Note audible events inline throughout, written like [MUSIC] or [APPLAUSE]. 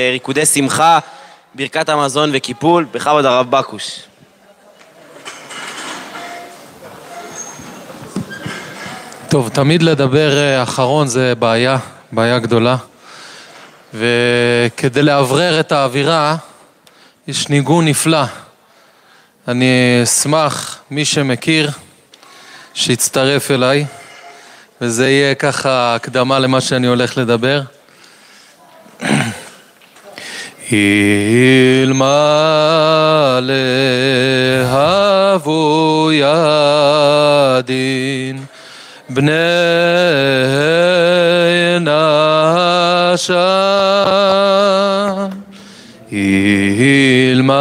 ריקודי שמחה, ברכת המזון וקיפול, בכבוד הרב בקוש. טוב, תמיד לדבר אה, אחרון זה בעיה, בעיה גדולה. וכדי לאוורר את האווירה, יש ניגון נפלא. אני אשמח, מי שמכיר, שיצטרף אליי, וזה יהיה ככה הקדמה למה שאני הולך לדבר. אלמלא הבו ידין בני נשה. אלמלא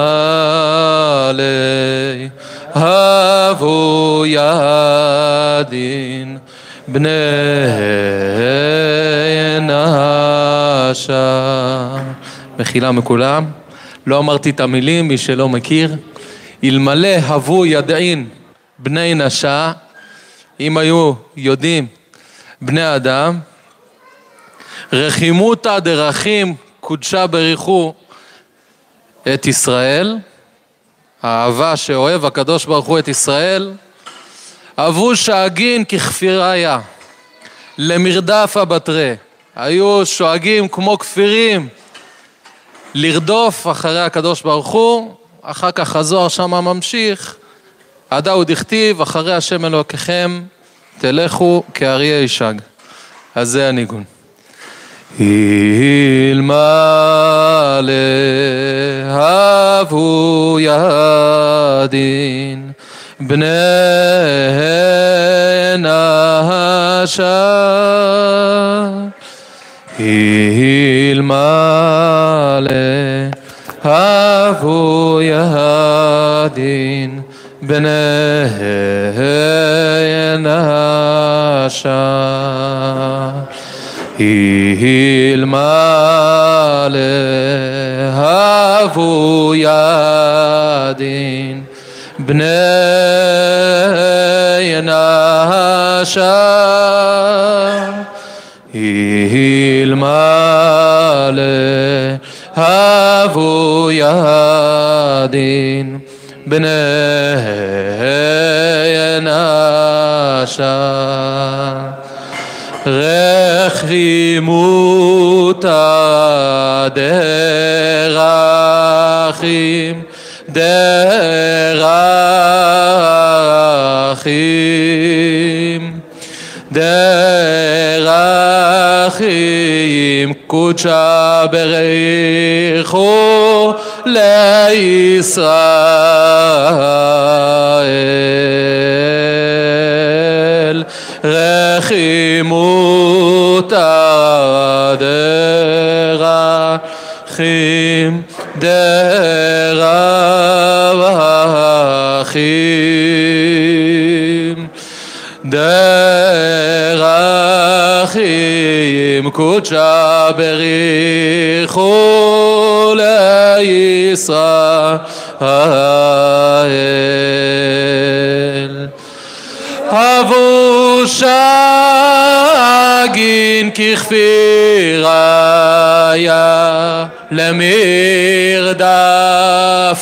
הבו ידין בני נשה מחילה מכולם. לא אמרתי את המילים, מי שלא מכיר. אלמלא הבו ידעין בני נשה, אם היו יודעים בני אדם, רחימותא דרכים קודשה בריחו את ישראל, האהבה שאוהב הקדוש ברוך הוא את ישראל, אבו שאגין ככפיריה, למרדף הבתרי. היו שואגים כמו כפירים לרדוף אחרי הקדוש ברוך הוא, אחר כך הזוהר שמה ממשיך, עדה הוא דכתיב, אחרי השם אלוקיכם תלכו כאריה ישג. אז זה הניגון. אלמלא הבו ידין בני נשה הבו ידין בני נשה אלמלא הבו ידין בני נשה הבו ידין בני נשה רחימותא דרכים דרכים דרכים קודשה בריחו לישראל. רחימותא דרכים דרכים דרכים קודשה בריחו לישראל. אבו שגין ככפיריה למרדף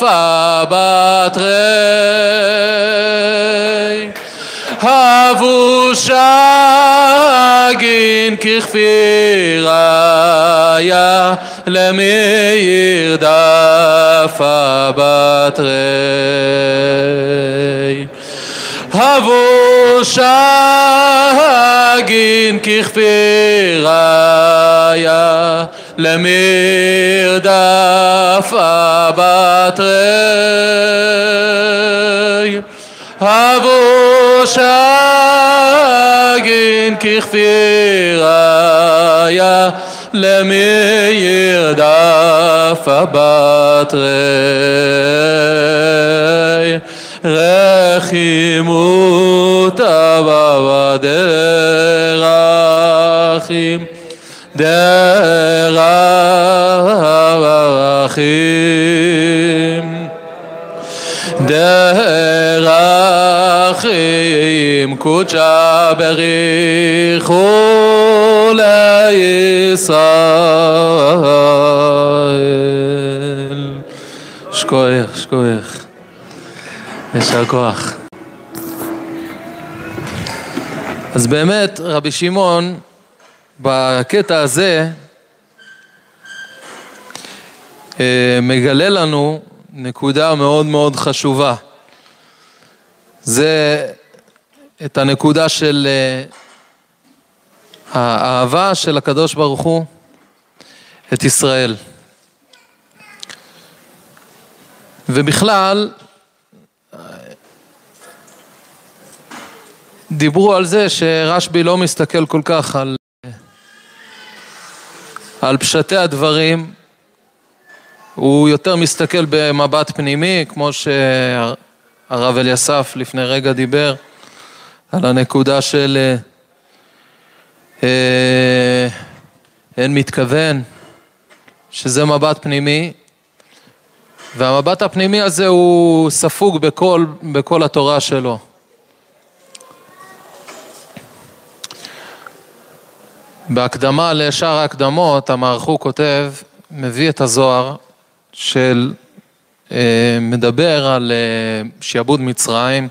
הבתרי אבו שגין ככפיריה למרדף הבתרי הבו שגין ככפיריה למרדף הבתרי הבו שגין ככפיריה למרדף הבתרי רחימותא בדרכים דרכים דרכים קודשה בריחו לישראל שכוח, שכוח. יישר כוח. אז באמת, רבי שמעון, בקטע הזה, אה, מגלה לנו נקודה מאוד מאוד חשובה. זה את הנקודה של אה, האהבה של הקדוש ברוך הוא את ישראל. ובכלל, דיברו על זה שרשב"י לא מסתכל כל כך על, על פשטי הדברים, הוא יותר מסתכל במבט פנימי, כמו שהרב אליסף לפני רגע דיבר, על הנקודה של אה, אה, אין מתכוון, שזה מבט פנימי, והמבט הפנימי הזה הוא ספוג בכל, בכל התורה שלו. בהקדמה לשאר ההקדמות, המערכו כותב, מביא את הזוהר של, אה, מדבר על אה, שיעבוד מצרים,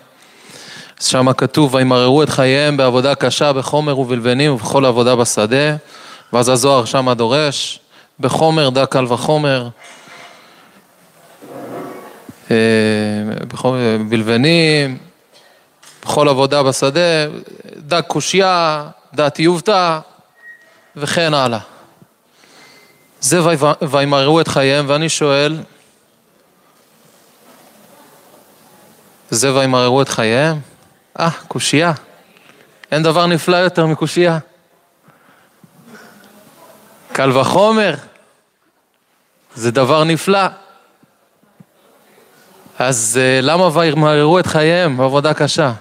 שם כתוב, וימררו את חייהם בעבודה קשה, בחומר ובלבנים ובכל עבודה בשדה, ואז הזוהר שם דורש, בחומר דק קל וחומר, אה, בלבנים, בכל עבודה בשדה, דק קושייה, דעת יובטה, וכן הלאה. זה וימררו את חייהם, ואני שואל, זה וימררו את חייהם? אה, קושייה. אין דבר נפלא יותר מקושייה. קל וחומר, זה דבר נפלא. אז אה, למה וימררו את חייהם בעבודה קשה?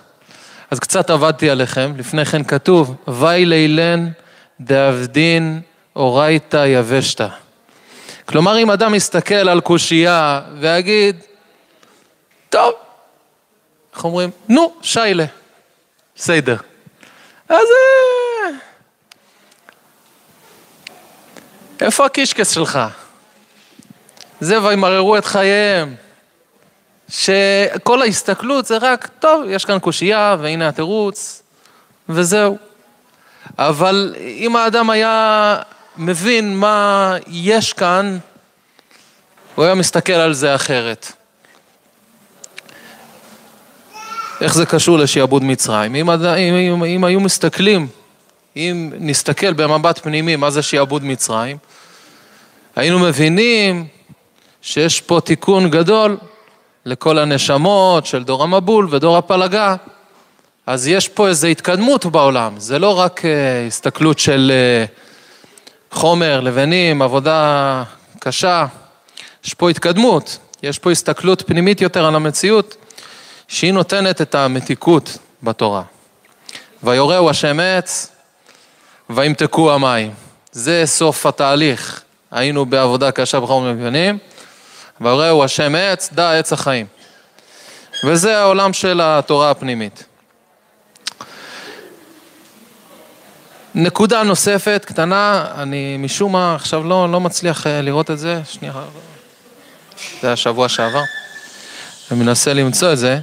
אז קצת עבדתי עליכם, לפני כן כתוב, ויהי לילן דאבדין אורייתא יבשתא. כלומר, אם אדם יסתכל על קושייה ויגיד, טוב, איך אומרים? נו, שיילה, בסדר. אז אה, איפה הקישקס שלך? זה וימררו את חייהם. שכל ההסתכלות זה רק, טוב, יש כאן קושייה והנה התירוץ, וזהו. אבל אם האדם היה מבין מה יש כאן, הוא היה מסתכל על זה אחרת. איך זה קשור לשעבוד מצרים? אם, אם, אם, אם היו מסתכלים, אם נסתכל במבט פנימי מה זה שעבוד מצרים, היינו מבינים שיש פה תיקון גדול לכל הנשמות של דור המבול ודור הפלגה. אז יש פה איזו התקדמות בעולם, זה לא רק uh, הסתכלות של uh, חומר, לבנים, עבודה קשה, יש פה התקדמות, יש פה הסתכלות פנימית יותר על המציאות, שהיא נותנת את המתיקות בתורה. ויורהו השם עץ, וימתקו המים. זה סוף התהליך. היינו בעבודה קשה בחומר לבנים, ויורהו השם עץ, דע עץ החיים. וזה העולם של התורה הפנימית. נקודה נוספת, קטנה, אני משום מה עכשיו לא, לא מצליח אה, לראות את זה, שנייה, זה היה שבוע שעבר, אני מנסה למצוא את זה.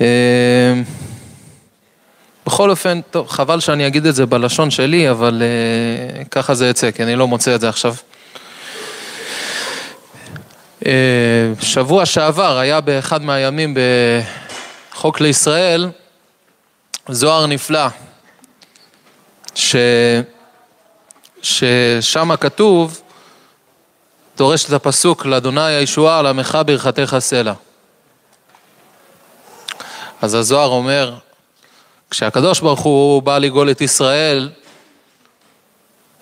אה, בכל אופן, טוב, חבל שאני אגיד את זה בלשון שלי, אבל uh, ככה זה יצא, כי אני לא מוצא את זה עכשיו. Uh, שבוע שעבר היה באחד מהימים בחוק לישראל, זוהר נפלא, ש... ששם כתוב, דורש את הפסוק, לאדוני הישועה, לעמך ברכתך סלע. אז הזוהר אומר, כשהקדוש ברוך הוא בא לגאול את ישראל,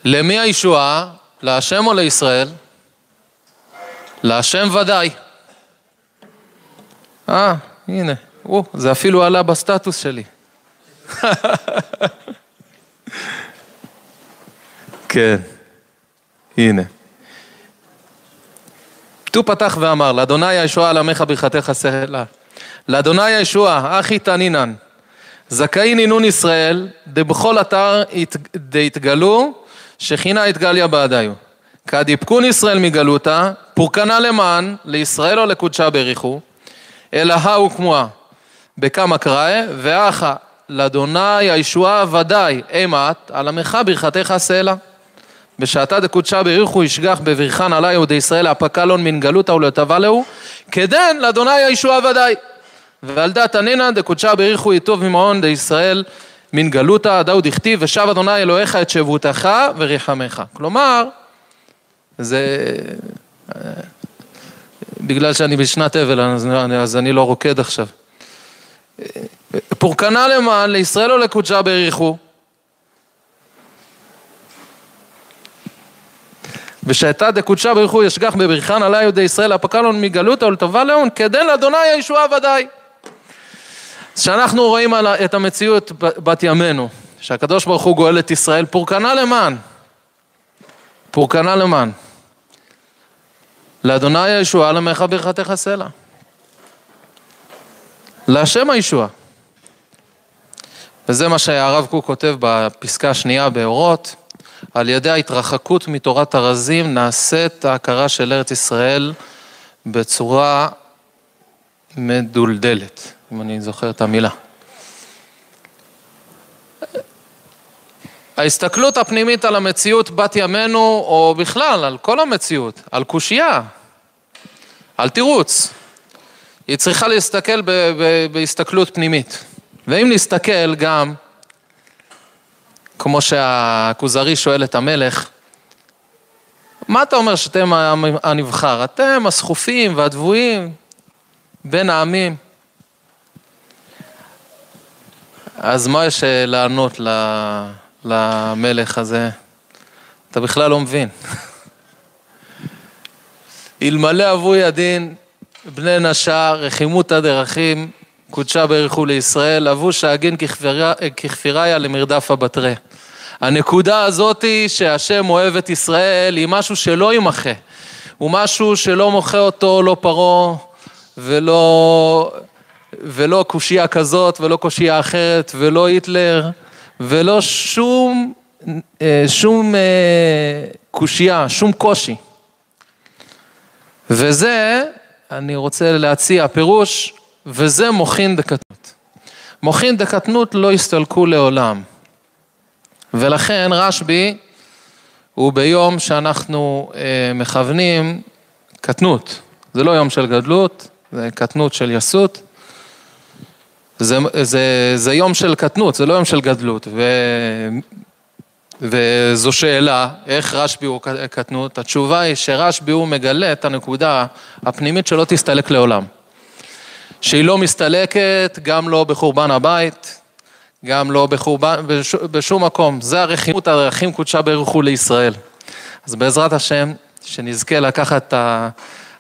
למי הישועה? להשם או לישראל? להשם ודאי. אה, הנה, או, זה אפילו עלה בסטטוס שלי. [LAUGHS] כן, הנה. פתו פתח ואמר, לאדוני הישועה על עמך ברכתך סלע. לאדוני הישועה, אחי תנינן. זכאי נינון ישראל, דבכל אתר דהתגלו, שכינה התגליה בעדיו. כדיפקון ישראל מגלותה, פורקנה למען, לישראל או לקודשה בריחו, אלא ההוא כמוה, בכמה קראי, ואחה לאדוני הישועה ודאי, אימת, על עמך ברכתך סלע. בשעתה דקודשה בריחו ישגח בברכן עלי יהודי ישראל הפקלון מן גלותה ולטבה להו, כדן לאדוני הישועה ודאי. ועל דת הנינא דקודשה בריחו יטוב ממעון דישראל מן גלותה דאו דכתיב ושב אדוני אלוהיך את שבותך וריחמך. כלומר, זה... בגלל שאני בשנת אבל אז, אז אני לא רוקד עכשיו. פורקנה למען לישראל או לקודשה בריחו ושהייתה דקודשה בריחו ישגח בברכן עלי יהודי ישראל הפקלון מגלותה ולטובה לאון כדן לאדוני הישועה ודאי. כשאנחנו רואים את המציאות בת ימינו, שהקדוש ברוך הוא גואל את ישראל, פורקנה למען. פורקנה למען. לאדוני הישועה למך ברכתך סלע. להשם הישועה. וזה מה שהרב קוק כותב בפסקה השנייה באורות, על ידי ההתרחקות מתורת הרזים נעשית ההכרה של ארץ ישראל בצורה מדולדלת, אם אני זוכר את המילה. ההסתכלות הפנימית על המציאות בת ימינו, או בכלל על כל המציאות, על קושייה, על תירוץ, היא צריכה להסתכל ב- ב- בהסתכלות פנימית. ואם נסתכל גם, כמו שהכוזרי שואל את המלך, מה אתה אומר שאתם הנבחר? אתם הסחופים והדבויים בין העמים. אז מה יש לענות למלך הזה? אתה בכלל לא מבין. אלמלא אבוי הדין, בני נשה, רחימותא דרכים, קודשה ברכו לישראל, אבו שאגין ככפיריה למרדף הבתרי. הנקודה הזאת היא שהשם אוהב את ישראל היא משהו שלא יימחה. הוא משהו שלא מוחה אותו לא פרעה ולא, ולא קושייה כזאת ולא קושייה אחרת ולא היטלר ולא שום, אה, שום אה, קושייה, שום קושי. וזה, אני רוצה להציע פירוש, וזה מוחין דקטנות. מוחין דקטנות לא הסתלקו לעולם. ולכן רשב"י הוא ביום שאנחנו אה, מכוונים קטנות. זה לא יום של גדלות, זה קטנות של יסות. זה, זה, זה יום של קטנות, זה לא יום של גדלות. ו, וזו שאלה, איך רשב"י הוא קטנות? התשובה היא שרשב"י הוא מגלה את הנקודה הפנימית שלא תסתלק לעולם. שהיא לא מסתלקת, גם לא בחורבן הבית, גם לא בחורבן, בש, בשום מקום. זה הרחימות, הרחים קודשה ברכו לישראל. אז בעזרת השם, שנזכה לקחת את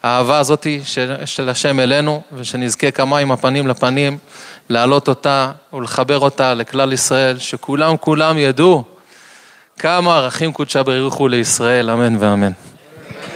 האהבה הזאת של, של השם אלינו, ושנזכה כמים הפנים לפנים, להעלות אותה ולחבר אותה לכלל ישראל, שכולם כולם ידעו כמה ערכים קודשה ברכו לישראל, אמן ואמן.